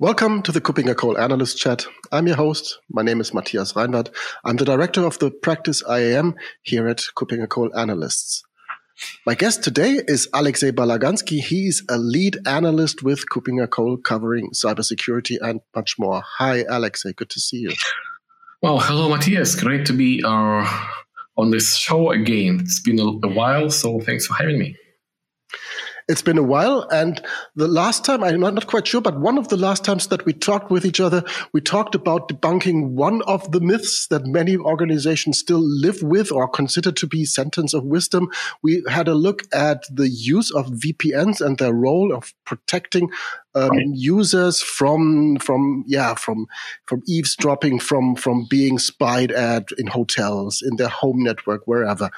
Welcome to the KuppingerCole Analyst Chat. I'm your host. My name is Matthias Reinwarth. I'm the director of the practice IAM here at KuppingerCole Analysts. My guest today is Alexei Balaganski. He's a lead analyst with KuppingerCole covering cybersecurity and much more. Hi, Alexei. Good to see you. Well, hello, Matthias. Great to be uh, on this show again. It's been a while, so thanks for having me. It's been a while. And the last time, I'm not, not quite sure, but one of the last times that we talked with each other, we talked about debunking one of the myths that many organizations still live with or consider to be sentence of wisdom. We had a look at the use of VPNs and their role of protecting um, right. users from from yeah from from eavesdropping from from being spied at in hotels in their home network wherever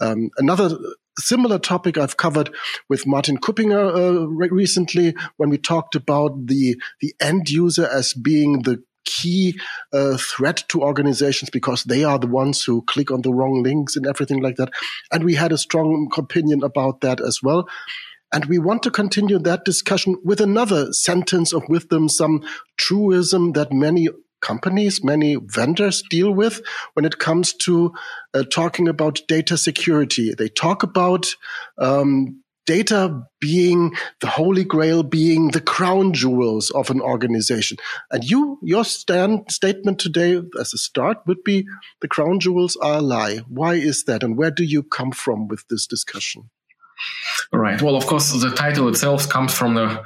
um, another similar topic I've covered with Martin Kuppinger uh, recently when we talked about the the end user as being the key uh, threat to organizations because they are the ones who click on the wrong links and everything like that. And we had a strong opinion about that as well. And we want to continue that discussion with another sentence of wisdom, some truism that many companies, many vendors deal with when it comes to uh, talking about data security. They talk about um, data being the holy grail, being the crown jewels of an organization. And you, your stand, statement today as a start would be the crown jewels are a lie. Why is that? And where do you come from with this discussion? Right. Well, of course, the title itself comes from the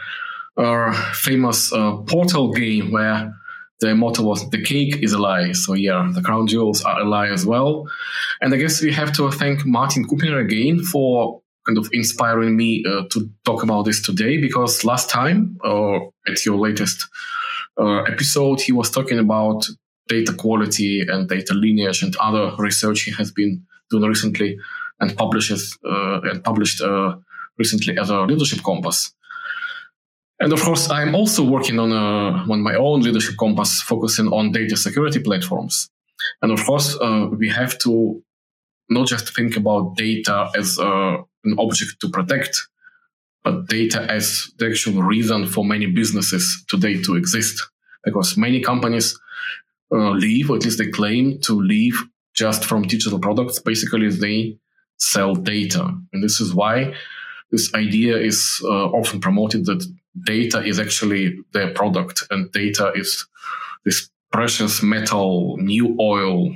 uh, famous uh, Portal game where the motto was the cake is a lie. So yeah, the crown jewels are a lie as well. And I guess we have to thank Martin Kuppinger again for kind of inspiring me uh, to talk about this today because last time uh, at your latest uh, episode, he was talking about data quality and data lineage and other research he has been doing recently and publishes uh, and published uh, recently as a leadership compass. And of course, I'm also working on, a, on my own leadership compass, focusing on data security platforms. And of course, uh, we have to not just think about data as uh, an object to protect, but data as the actual reason for many businesses today to exist. Because many companies uh, or at least they claim to live just from digital products. Basically, they sell data. And this is why this idea is uh, often promoted that data is actually their product and data is this precious metal, new oil,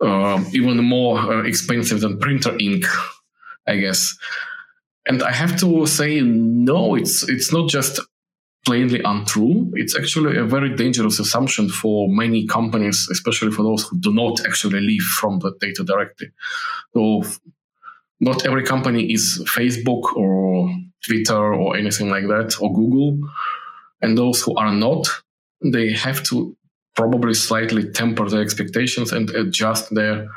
uh, even more uh, expensive than printer ink, I guess. And I have to say, no, it's it's not just plainly untrue. It's actually a very dangerous assumption for many companies, especially for those who do not actually live from the data directly. So not every company is Facebook or Twitter or anything like that or Google. And those who are not, they have to probably slightly temper their expectations and adjust their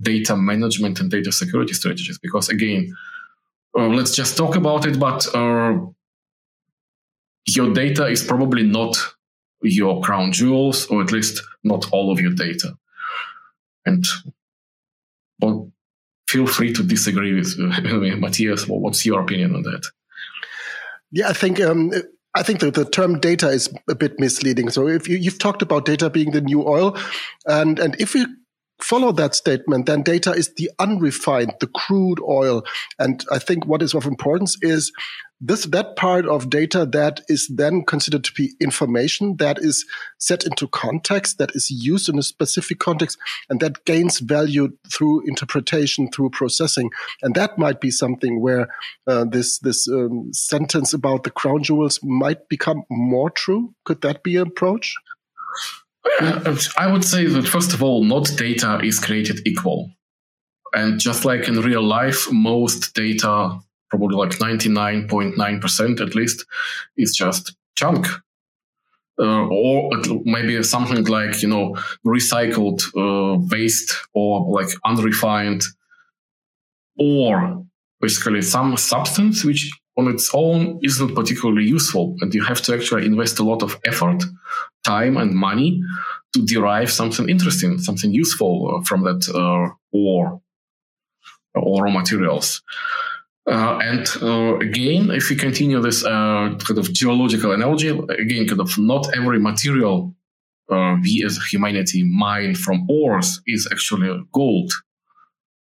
data management and data security strategies. Because again, uh, let's just talk about it, but uh, your data is probably not your crown jewels, or at least not all of your data. And well, feel free to disagree with uh, Matthias. What's your opinion on that? Yeah, I think um, I think that the term data is a bit misleading. So if you, you've talked about data being the new oil, and and if we follow that statement, then data is the unrefined, the crude oil. And I think what is of importance is this that part of data that is then considered to be information that is set into context that is used in a specific context and that gains value through interpretation through processing. And that might be something where uh, this this um, sentence about the crown jewels might become more true. Could that be an approach? I would say that first of all, not data is created equal. And just like in real life, most data probably like 99.9% at least, is just junk. Uh, or maybe something like, you know, recycled uh, waste or like unrefined or basically some substance which on its own isn't particularly useful. And you have to actually invest a lot of effort, time, and money to derive something interesting, something useful uh, from that uh, ore or raw materials. Uh, and uh, again, if we continue this uh, kind of geological analogy, again, kind of not every material uh, we as humanity mine from ores is actually gold.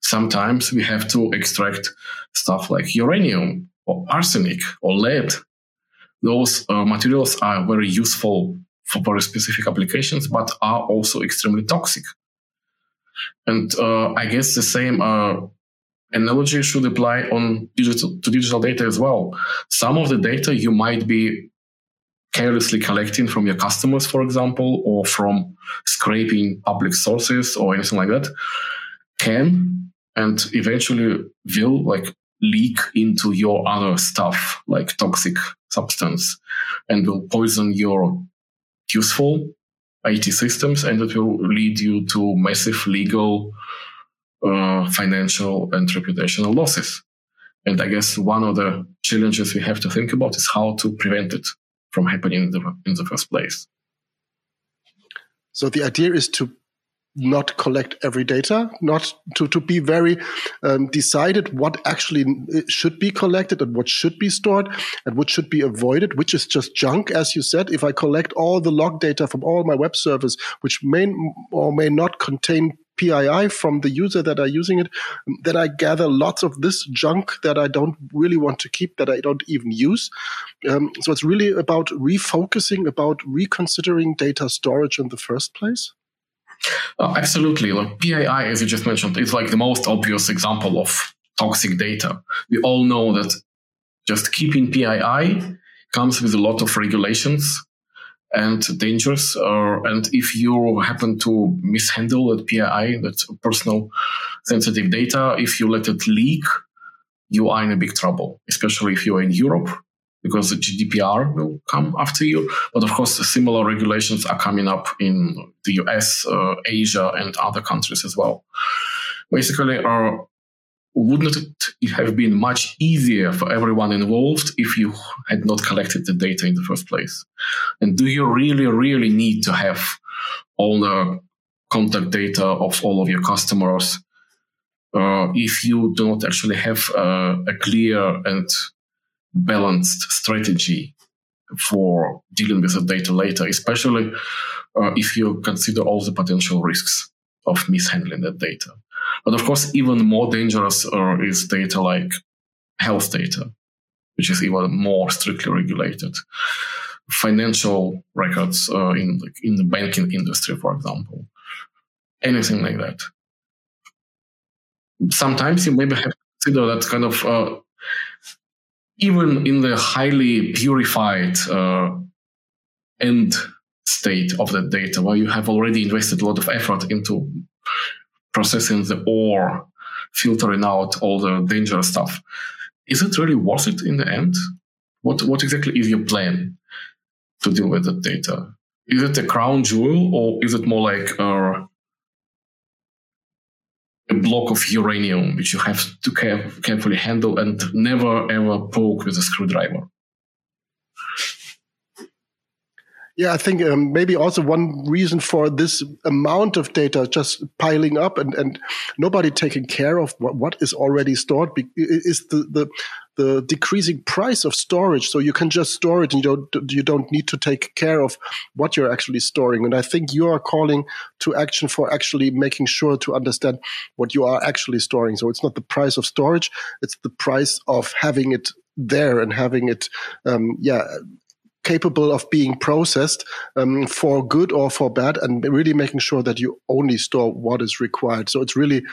Sometimes we have to extract stuff like uranium or arsenic or lead. Those uh, materials are very useful for very specific applications, but are also extremely toxic. And uh, I guess the same analogy should apply on digital to digital data as well. Some of the data you might be carelessly collecting from your customers, for example, or from scraping public sources or anything like that, can and eventually will like leak into your other stuff, like toxic substance, and will poison your useful IT systems, and it will lead you to massive legal, uh, financial, and reputational losses. And I guess one of the challenges we have to think about is how to prevent it from happening in the, in the first place. So the idea is to not collect every data, not to, to be very um, decided what actually should be collected and what should be stored and what should be avoided, which is just junk, as you said. If I collect all the log data from all my web servers, which may or may not contain PII from the user that are using it, that I gather lots of this junk that I don't really want to keep, that I don't even use. Um, so it's really about refocusing, about reconsidering data storage in the first place. Uh, absolutely. Like PII, as you just mentioned, is like the most obvious example of toxic data. We all know that just keeping PII comes with a lot of regulations and dangers. Uh, and if you happen to mishandle that PII, that personal sensitive data, if you let it leak, you are in a big trouble, especially if you're in Europe, because the GDPR will come after you. But of course, similar regulations are coming up in the US, uh, Asia, and other countries as well. Basically, uh, wouldn't it have been much easier for everyone involved if you had not collected the data in the first place? And do you really, really need to have all the contact data of all of your customers uh, if you do not actually have uh, a clear and balanced strategy for dealing with the data later, especially uh, if you consider all the potential risks of mishandling that data. But of course, even more dangerous uh, is data like health data, which is even more strictly regulated. Financial records uh, in like, in the banking industry, for example, anything like that. Sometimes you maybe have to consider that kind of uh, even in the highly purified uh, end state of the data, where you have already invested a lot of effort into processing the ore, filtering out all the dangerous stuff. Is it really worth it in the end? What what exactly is your plan to deal with the data? Is it a crown jewel or is it more like a, a block of uranium which you have to care, carefully handle and never ever poke with a screwdriver? Yeah, I think um, maybe also one reason for this amount of data just piling up and, and nobody taking care of what, what is already stored is the, the the decreasing price of storage. So you can just store it and you don't you don't need to take care of what you're actually storing. And I think you are calling to action for actually making sure to understand what you are actually storing. So it's not the price of storage; it's the price of having it there and having it, um, yeah, capable of being processed um, for good or for bad and really making sure that you only store what is required. So it's really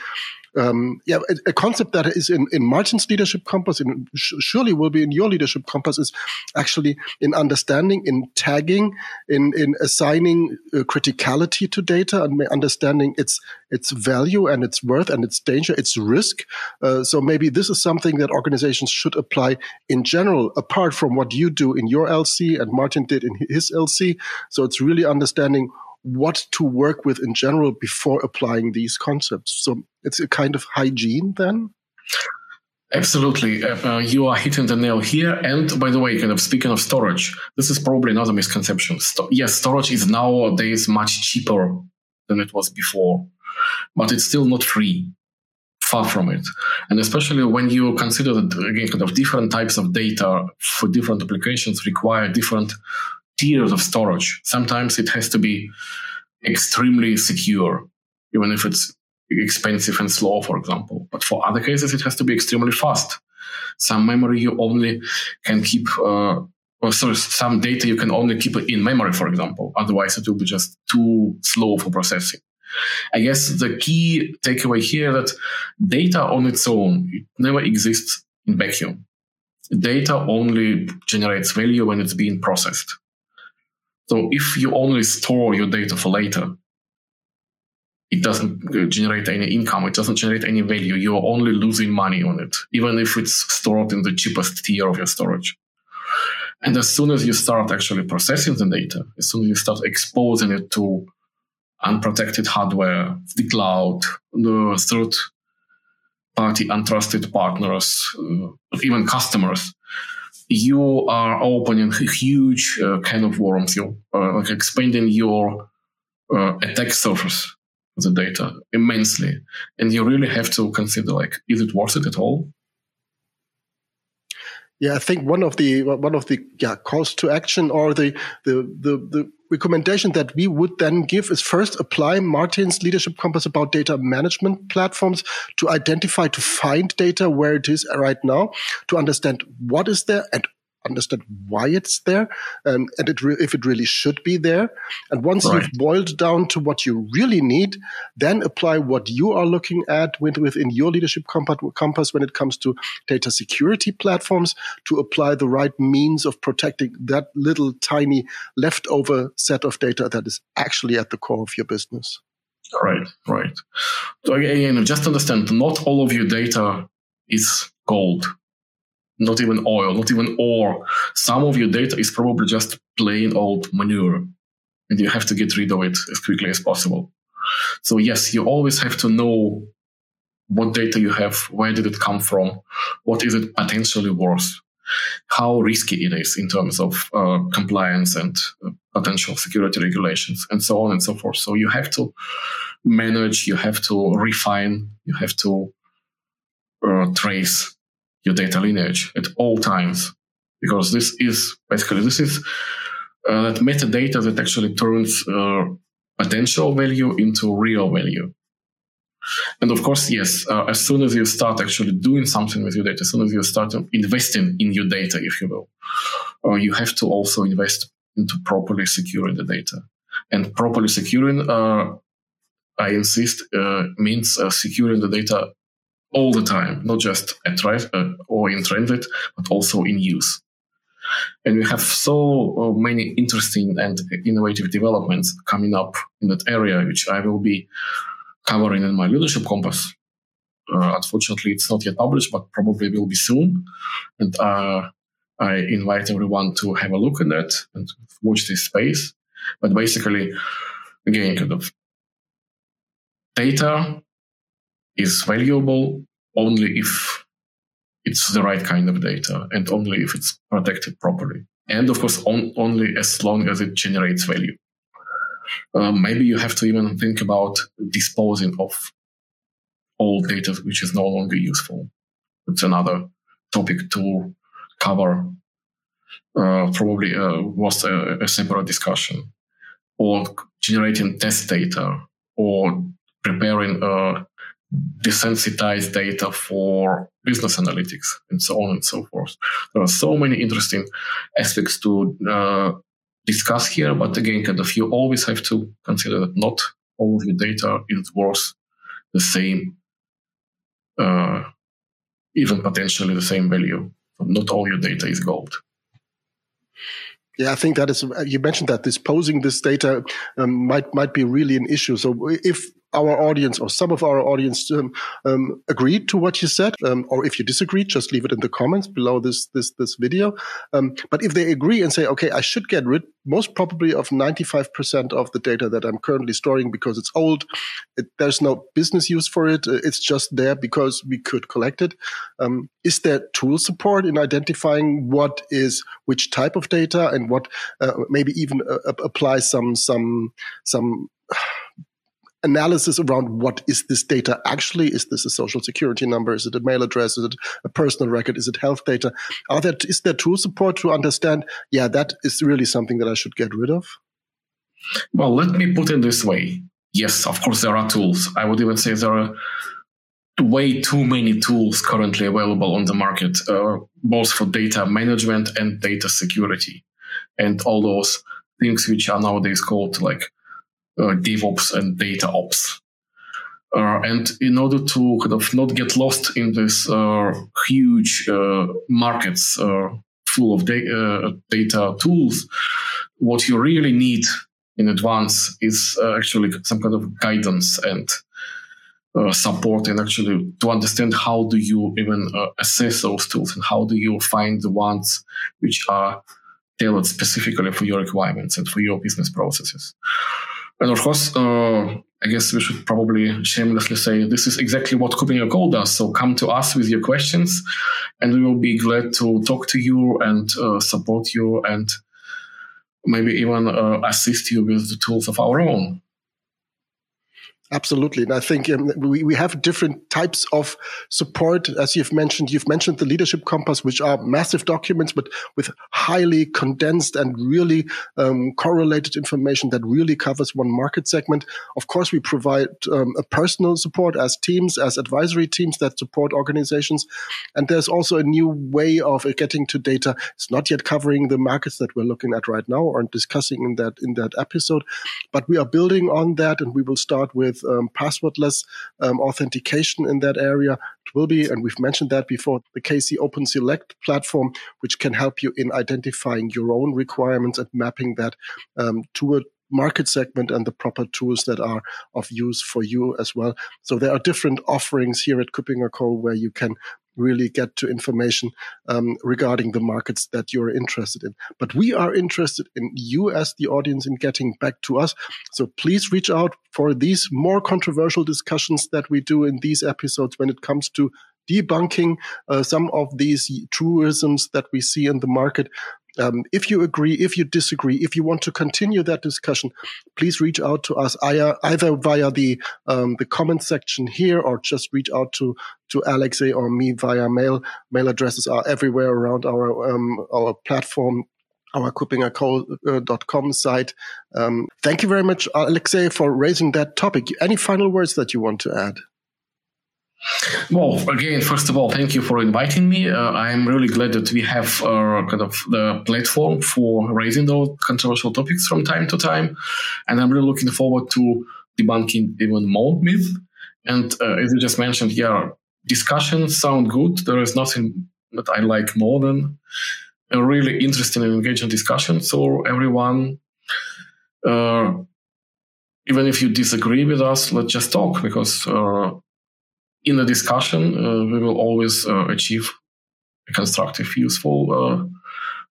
um, yeah, a, a, concept that is in, in Martin's leadership compass, and surely will be in your leadership compass, is actually in understanding, in tagging, in in assigning uh, criticality to data, and understanding its its value and its worth and its danger, its risk. Uh, so maybe this is something that organizations should apply in general, apart from what you do in your LC and Martin did in his LC. So it's really understanding what to work with in general before applying these concepts. So it's a kind of hygiene then. Absolutely. Uh, uh, you are hitting the nail here. And by the way, kind of speaking of storage, this is probably another misconception. Sto- yes, storage is nowadays much cheaper than it was before, but it's still not free. far from it. And especially when you consider that again, kind of different types of data for different applications require different tiers of storage. Sometimes it has to be extremely secure, even if it's expensive and slow, for example. But for other cases, it has to be extremely fast. Some memory you only can keep, uh, or sorry, some data you can only keep in memory, for example. Otherwise, it will be just too slow for processing. I guess the key takeaway here that data on its own it never exists in vacuum. Data only generates value when it's being processed. So if you only store your data for later, it doesn't generate any income. It doesn't generate any value. You're only losing money on it, even if it's stored in the cheapest tier of your storage. And as soon as you start actually processing the data, as soon as you start exposing it to unprotected hardware, the cloud, the third party untrusted partners, uh, even customers, you are opening a huge uh, can of worms. You're uh, like expanding your uh, attack surface the data immensely. And you really have to consider like, is it worth it at all? Yeah, I think one of the one of the yeah calls to action or the the the, the recommendation that we would then give is first apply Martin's leadership compass about data management platforms to identify, to find data where it is right now, to understand what is there and understand why it's there um, and it re- if it really should be there. And once right. you've boiled down to what you really need, then apply what you are looking at within your leadership compass when it comes to data security platforms to apply the right means of protecting that little tiny leftover set of data that is actually at the core of your business. Right, right. So again, just understand, not all of your data is gold not even oil, not even ore. Some of your data is probably just plain old manure and you have to get rid of it as quickly as possible. So yes, you always have to know what data you have, where did it come from, what is it potentially worth, how risky it is in terms of uh, compliance and uh, potential security regulations, and so on and so forth. So you have to manage, you have to refine, you have to uh, trace your data lineage at all times. Because this is basically this is uh, that metadata that actually turns uh, potential value into real value. And of course yes uh, as soon as you start actually doing something with your data as soon as you start investing in your data if you will uh, you have to also invest into properly securing the data. And properly securing uh, i insist uh, means securing the data all the time, not just at drive uh, or in transit, but also in use. And we have so uh, many interesting and innovative developments coming up in that area, which I will be covering in my leadership compass. Uh, unfortunately, it's not yet published, but probably will be soon. And uh, I invite everyone to have a look at that and watch this space. But basically, again, kind of data is valuable only if it's the right kind of data and only if it's protected properly. And of course, on, only as long as it generates value. Um, maybe you have to even think about disposing of old data which is no longer useful. It's another topic to cover. Uh, probably uh, was a, a separate discussion. Or generating test data, or preparing a desensitized data for business analytics and so on and so forth. There are so many interesting aspects to uh, discuss here, but again, kind of you always have to consider that not all of your data is worth the same, uh, even potentially the same value. Not all your data is gold. Yeah, I think that is. You mentioned that disposing this data um, might might be really an issue. So if our audience or some of our audience um, um, agreed to what you said, um, or if you disagree, just leave it in the comments below this this this video. Um, but if they agree and say, okay, I should get rid, most probably of ninety five percent of the data that I'm currently storing because it's old, it, there's no business use for it. It's just there because we could collect it. Um, is there tool support in identifying what is which type of data and what uh, maybe even uh, apply some some some analysis around what is this data actually? Is this a social security number? Is it a mail address? Is it a personal record? Is it health data? Are there, is there tool support to understand, yeah, that is really something that I should get rid of? Well, let me put it this way. Yes, of course, there are tools. I would even say there are way too many tools currently available on the market, uh, both for data management and data security, and all those things which are nowadays called like DevOps and data ops. Uh, and in order to kind of not get lost in this uh, huge uh, markets uh, full of da- data tools, what you really need in advance is actually some kind of guidance and uh, support and actually to understand how do you even uh, assess those tools and how do you find the ones which are tailored specifically for your requirements and for your business processes. And of course, uh, I guess we should probably shamelessly say this is exactly what KuppingerCole does. So come to us with your questions, and we will be glad to talk to you and uh, support you and maybe even uh, assist you with the tools of our own. Absolutely. And I think um, we, we have different types of support. As you've mentioned, you've mentioned the leadership compass, which are massive documents, but with highly condensed and really um, correlated information that really covers one market segment. Of course, we provide um, a personal support as teams, as advisory teams that support organizations. And there's also a new way of getting to data. It's not yet covering the markets that we're looking at right now or discussing in that, in that episode, but we are building on that and we will start with with um, passwordless um, authentication in that area. It will be, and we've mentioned that before, the KC Open Select platform, which can help you in identifying your own requirements and mapping that um, to a market segment and the proper tools that are of use for you as well. So there are different offerings here at KuppingerCole where you can really get to information um, regarding the markets that you're interested in. But we are interested in you as the audience in getting back to us. So please reach out for these more controversial discussions that we do in these episodes when it comes to debunking uh, some of these truisms that we see in the market. Um, if you agree, if you disagree, if you want to continue that discussion, please reach out to us either via the um, the comment section here or just reach out to to Alexei or me via mail. Mail addresses are everywhere around our um, our platform our kuppingercole.com site. Um, thank you very much, Alexei, for raising that topic. Any final words that you want to add? Well, again, first of all, thank you for inviting me. Uh, I'm really glad that we have uh, kind of the platform for raising those controversial topics from time to time, and I'm really looking forward to debunking even more myths. And uh, as you just mentioned, yeah, discussions sound good. There is nothing that I like more than a really interesting and engaging discussion. So everyone, uh, even if you disagree with us, let's just talk because uh, in the discussion, uh, we will always uh, achieve a constructive, useful uh,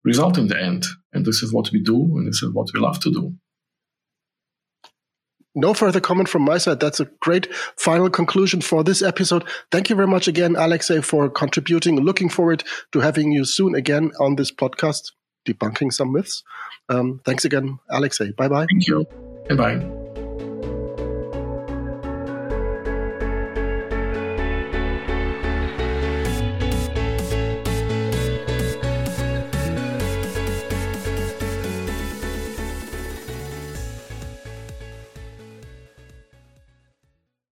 result in the end. And this is what we do, and this is what we love to do. No further comment from my side. That's a great final conclusion for this episode. Thank you very much again, Alexei, for contributing. Looking forward to having you soon again on this podcast, debunking some myths. Um, thanks again, Alexei. Bye bye. Thank you. Bye bye.